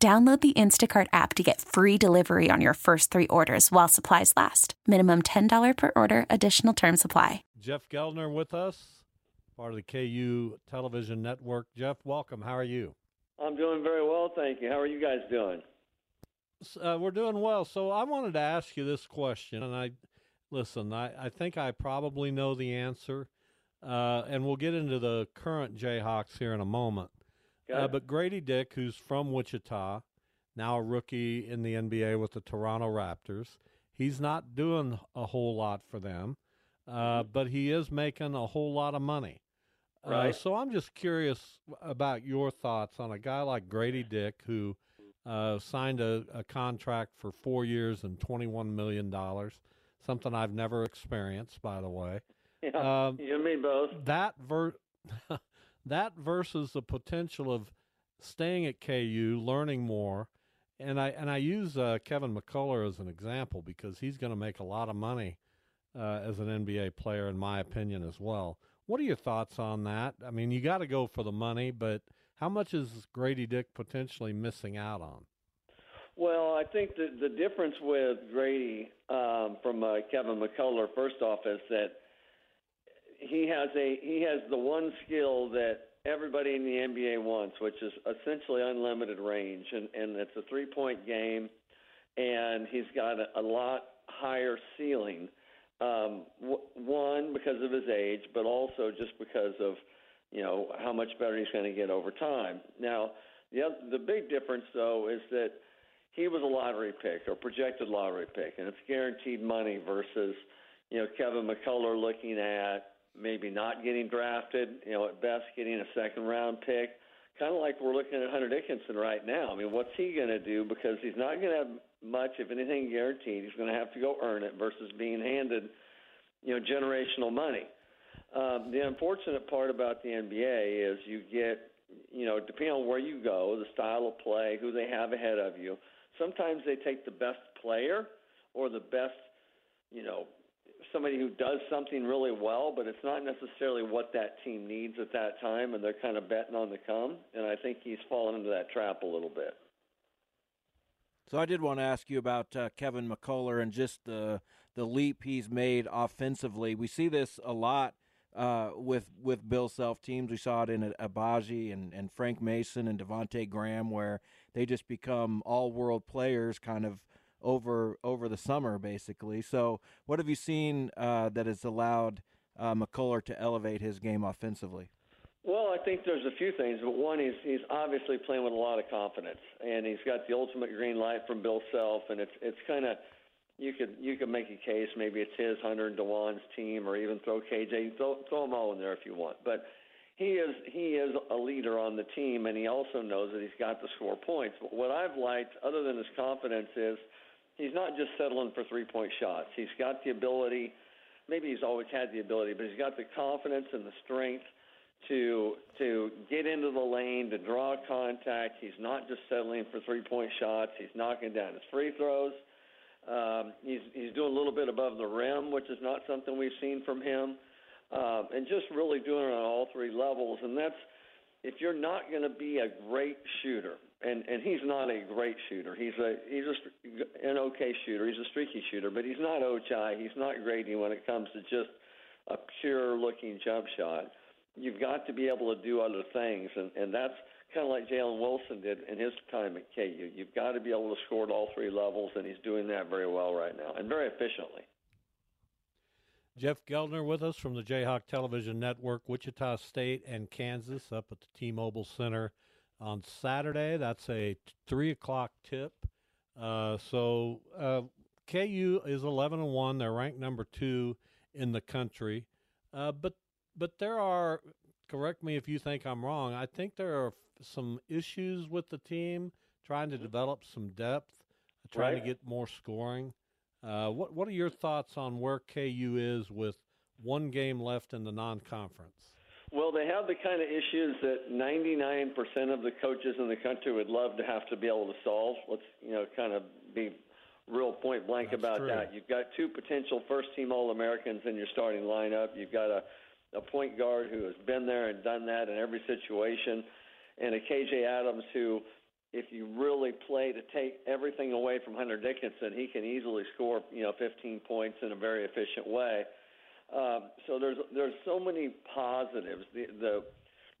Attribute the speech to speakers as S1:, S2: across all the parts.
S1: Download the Instacart app to get free delivery on your first three orders while supplies last. Minimum $10 per order, additional term supply.
S2: Jeff Gueldner with us, part of the KU television network. Jeff, welcome. How are you?
S3: I'm doing very well, thank you. How are you guys doing?
S2: Uh, we're doing well. So I wanted to ask you this question, and I listen. I, I think I probably know the answer, uh, and we'll get into the current Jayhawks here in a moment. Uh, but Grady Dick, who's from Wichita, now a rookie in the NBA with the Toronto Raptors, he's not doing a whole lot for them, uh,
S3: Mm-hmm.
S2: but he is making a whole lot of money. Uh,
S3: Right.
S2: so I'm just curious about your thoughts on a guy like Grady Dick, who uh, signed a, a contract for four years and $21 million, something I've never experienced, by the way.
S3: Yeah,
S2: Um,
S3: you and me both.
S2: that ver- that versus the potential of staying at KU, learning more, and I and I use uh, Kevin McCullar as an example because he's going to make a lot of money uh, as an NBA player, in my opinion, as well. What are your thoughts on that? I mean, you got to go for the money, but how much is Grady Dick potentially missing out on?
S3: Well, I think the the difference with Grady um, from uh, Kevin McCullar, first off, is that he has a he has the one skill that everybody in the NBA wants, which is essentially unlimited range, and and it's a three point game, and he's got a, a lot higher ceiling. Um, w- one because of his age, but also just because of you know how much better he's going to get over time. Now, the other, the big difference though is that he was a lottery pick or projected lottery pick, and it's guaranteed money versus you know Kevin McCullar looking at maybe not getting drafted, you know at best getting a second round pick. Kind of like we're looking at Hunter Dickinson right now. I mean, what's he going to do? Because he's not going to have much, if anything, guaranteed. He's going to have to go earn it versus being handed, you know, generational money. Um, the unfortunate part about the NBA is you get, you know, depending on where you go, the style of play, who they have ahead of you. Sometimes they take the best player or the best, you know, somebody who does something really well, but it's not necessarily what that team needs at that time, and they're kind of betting on the come. And I think he's fallen into that trap a little bit.
S4: So I did want to ask you about uh, Kevin McCullar and just the the leap he's made offensively. We see this a lot uh, with with Bill Self teams. We saw it in Agbaji and, and Frank Mason and Devonte Graham, where they just become all world players, kind of over over the summer, basically. So, what have you seen uh, that has allowed uh, McCullar to elevate his game offensively?
S3: Well, I think there's a few things, but one is he's obviously playing with a lot of confidence, and he's got the ultimate green light from Bill Self, and it's it's kind of you could you could make a case maybe it's his Hunter and Dajuan's team, or even throw KJ throw throw them all in there if you want, but. He is he is a leader on the team, and he also knows that he's got to score points. But what I've liked, other than his confidence, is he's not just settling for three point shots. He's got the ability, maybe he's always had the ability, but he's got the confidence and the strength to to get into the lane, to draw contact. He's not just settling for three point shots. He's knocking down his free throws. Um, he's he's doing a little bit above the rim, which is not something we've seen from him, um, and just really doing it on all three levels. And that's if you're not going to be a great shooter, and and he's not a great shooter. He's a he's a, an okay shooter. He's a streaky shooter, but he's not Ochai. He's not Grady when it comes to just a pure looking jump shot. You've got to be able to do other things, and and that's kind of like Jalen Wilson did in his time at KU. You've got to be able to score at all three levels, and he's doing that very well right now and very efficiently.
S2: Jeff Gueldner with us from the Jayhawk Television Network, Wichita State and Kansas up at the T-Mobile Center on Saturday. That's a three o'clock tip. Uh, so uh, KU is eleven and one. They're ranked number two in the country. Uh, but but there are correct me if you think I'm wrong. I think there are some issues with the team trying to develop some depth, trying right. to get more scoring. Uh, what what are your thoughts on where KU is with one game left in the non-conference?
S3: Well, they have the kind of issues that 99% of the coaches in the country would love to have to be able to solve. Let's you know kind of be real point blank
S2: That's
S3: about
S2: true.
S3: that. You've got two potential first team All Americans in your starting lineup. You've got a, a point guard who has been there and done that in every situation, and a KJ Adams who, if you really play to take everything away from Hunter Dickinson, he can easily score you know 15 points in a very efficient way. Um, so there's there's so many positives. The the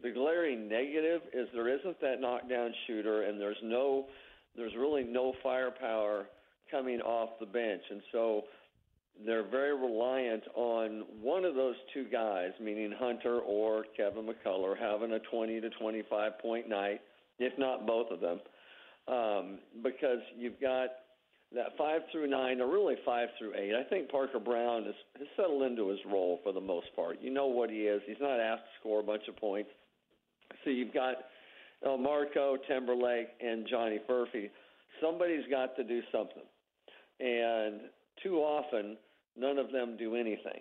S3: the glaring negative is there isn't that knockdown shooter, and there's no there's really no firepower coming off the bench, and so they're very reliant on one of those two guys, meaning Hunter or Kevin McCullar, having a 20 to 25 point night, if not both of them, um, because you've got that five through nine, or really five through eight. I think Parker Braun has, settled into his role for the most part. You know what he is. He's not asked to score a bunch of points. So you've got Elmarko, Timberlake, and Johnny Furphy. Somebody's got to do something and too often none of them do anything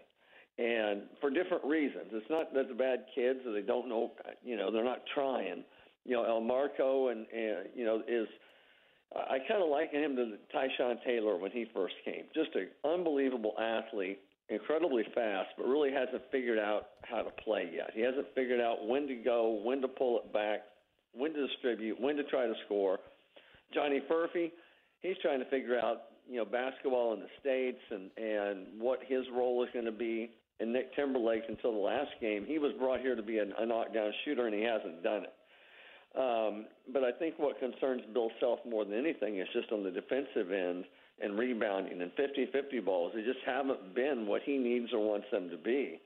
S3: and for different reasons it's not that they're bad kids or they don't know you know they're not trying you know Elmarko and, and you know is I kind of liken him to Tyshawn Taylor when he first came just an unbelievable athlete incredibly fast but really hasn't figured out how to play yet he hasn't figured out when to go when to pull it back when to distribute when to try to score Johnny Furphy he's trying to figure out you know basketball in the states and and what his role is going to be. And Nick Timberlake, until the last game, he was brought here to be a, a knockdown shooter, and he hasn't done it. Um, but I think what concerns Bill Self more than anything is just on the defensive end and rebounding and 50-50 balls. They just haven't been what he needs or wants them to be.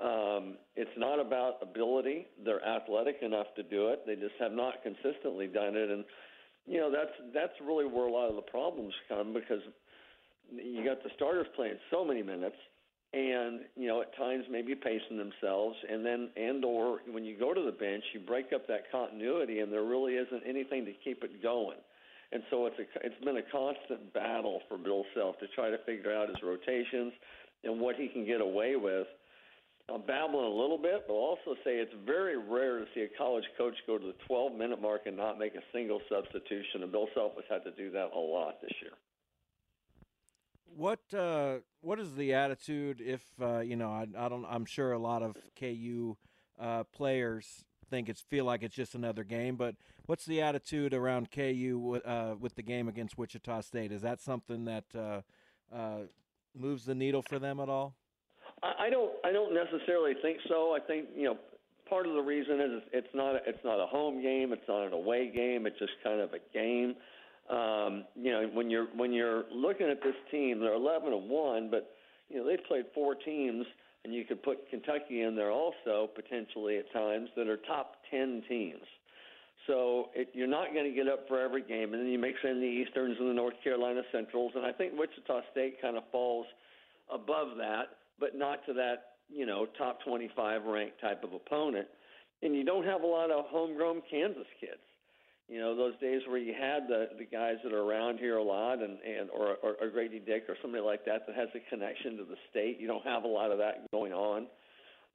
S3: Um, it's not about ability. They're athletic enough to do it. They just have not consistently done it. And you know that's that's really where a lot of the problems come because you got the starters playing so many minutes and you know at times maybe pacing themselves and then and or when you go to the bench you break up that continuity and there really isn't anything to keep it going and so it's a it's been a constant battle for Bill Self to try to figure out his rotations and what he can get away with I'm babbling a little bit, but I'll also say it's very rare to see a college coach go to the 12 minute mark and not make a single substitution. And Bill Self has had to do that a lot this year.
S4: What uh, what is the attitude if uh, you know I, I, don't I'm sure a lot of KU uh, players think it's feel like it's just another game, but what's the attitude around KU uh, with the game against Wichita State? Is that something that uh, uh, moves the needle for them at all?
S3: I don't. I don't necessarily think so. I think you know part of the reason is it's not. It's not a home game. It's not an away game. It's just kind of a game. Um, you know, when you're when you're looking at this team, they're 11 and one, but you know they've played four teams, and you could put Kentucky in there also potentially at times that are top 10 teams. So it, you're not going to get up for every game, and then you mix in the Easterns and the North Carolina Centrals, and I think Wichita State kind of falls above that but not to that, you know, top 25 ranked type of opponent. And you don't have a lot of homegrown Kansas kids. You know, those days where you had the the guys that are around here a lot, and and or, or, or Grady Dick or somebody like that that has a connection to the state. You don't have a lot of that going on.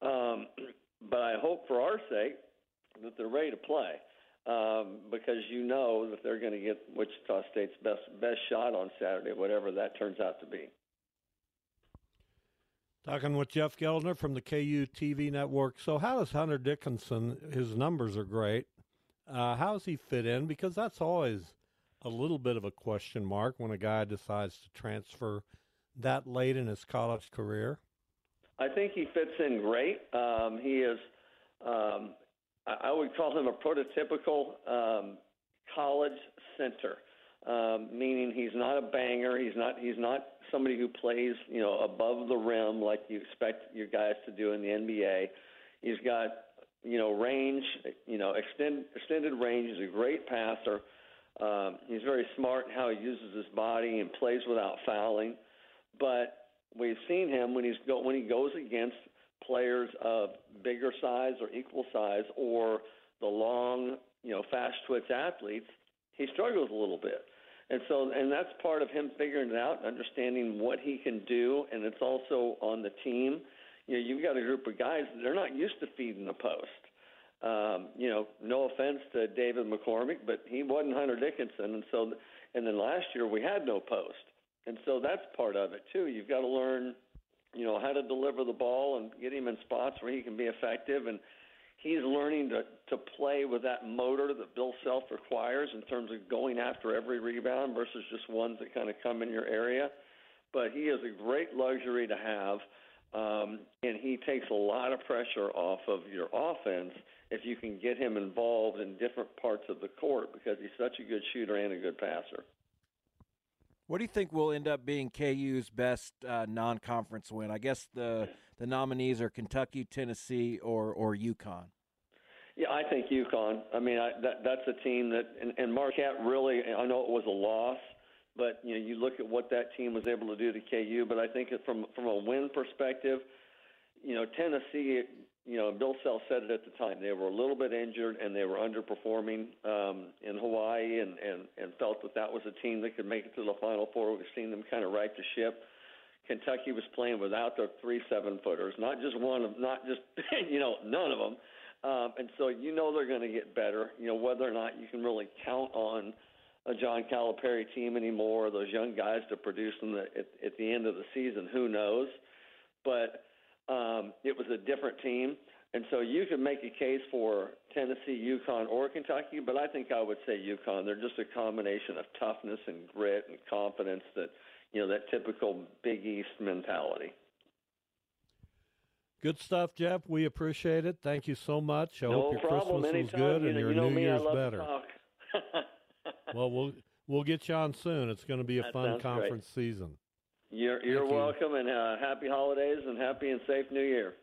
S3: Um, but I hope for our sake that they're ready to play um, because you know that they're going to get Wichita State's best best shot on Saturday, whatever that turns out to be.
S2: Talking with Jeff Gueldner from the KU TV network. So, how does Hunter Dickinson? His numbers are great. Uh, how does he fit in? Because that's always a little bit of a question mark when a guy decides to transfer that late in his college career.
S3: I think he fits in great. Um, he is, um, I would call him a prototypical um, college center um, meaning he's not a banger. He's not he's not somebody who plays you know above the rim like you expect your guys to do in the NBA. He's got you know range, you know extend, extended range. He's a great passer. Um, he's very smart in how he uses his body and plays without fouling. But we've seen him when he's go, when he goes against players of bigger size or equal size or the long, you know, fast twitch athletes he struggles a little bit. And so, and that's part of him figuring it out, and understanding what he can do, and it's also on the team. You know, you've got a group of guys they're not used to feeding the post. Um, you know, no offense to David McCormack, but he wasn't Hunter Dickinson, and so, and then last year we had no post, and so that's part of it too. You've got to learn, you know, how to deliver the ball and get him in spots where he can be effective, and he's learning to to play with that motor that Bill Self requires in terms of going after every rebound versus just ones that kind of come in your area. But he is a great luxury to have, um, and he takes a lot of pressure off of your offense if you can get him involved in different parts of the court because he's such a good shooter and a good passer.
S4: What do you think will end up being KU's best uh, non-conference win? I guess the the nominees are Kentucky, Tennessee, or or UConn.
S3: Yeah, I think UConn. I mean, I, that that's a team that and, and Marquette really. I know it was a loss, but you know, you look at what that team was able to do to KU. But I think from from a win perspective, you know, Tennessee. You know, Bill Self said it at the time. They were a little bit injured and they were underperforming um, in Hawaii, and, and and felt that that was a team that could make it to the Final Four. We've seen them kind of right the ship. Kentucky was playing without their three seven footers, not just one of, not just you know none of them, um, and so you know they're going to get better. You know whether or not you can really count on a John Calipari team anymore, those young guys to produce them at, at the end of the season, who knows? But um, it was a different team, and so you could make a case for Tennessee, UConn, or Kentucky, but I think I would say UConn. They're just a combination of toughness and grit and confidence that you know that typical Big East mentality.
S2: Good stuff, Jeff. We appreciate it. Thank you so much. I
S3: no
S2: hope your
S3: problem.
S2: Christmas
S3: Anytime.
S2: was good
S3: you
S2: and
S3: know,
S2: your
S3: you know
S2: New
S3: me,
S2: Year's better. Well, we'll we'll get you on soon. It's going to be a
S3: That
S2: fun conference season.
S3: You're you're
S2: Thank you.
S3: welcome, and uh, happy holidays and happy and safe New Year.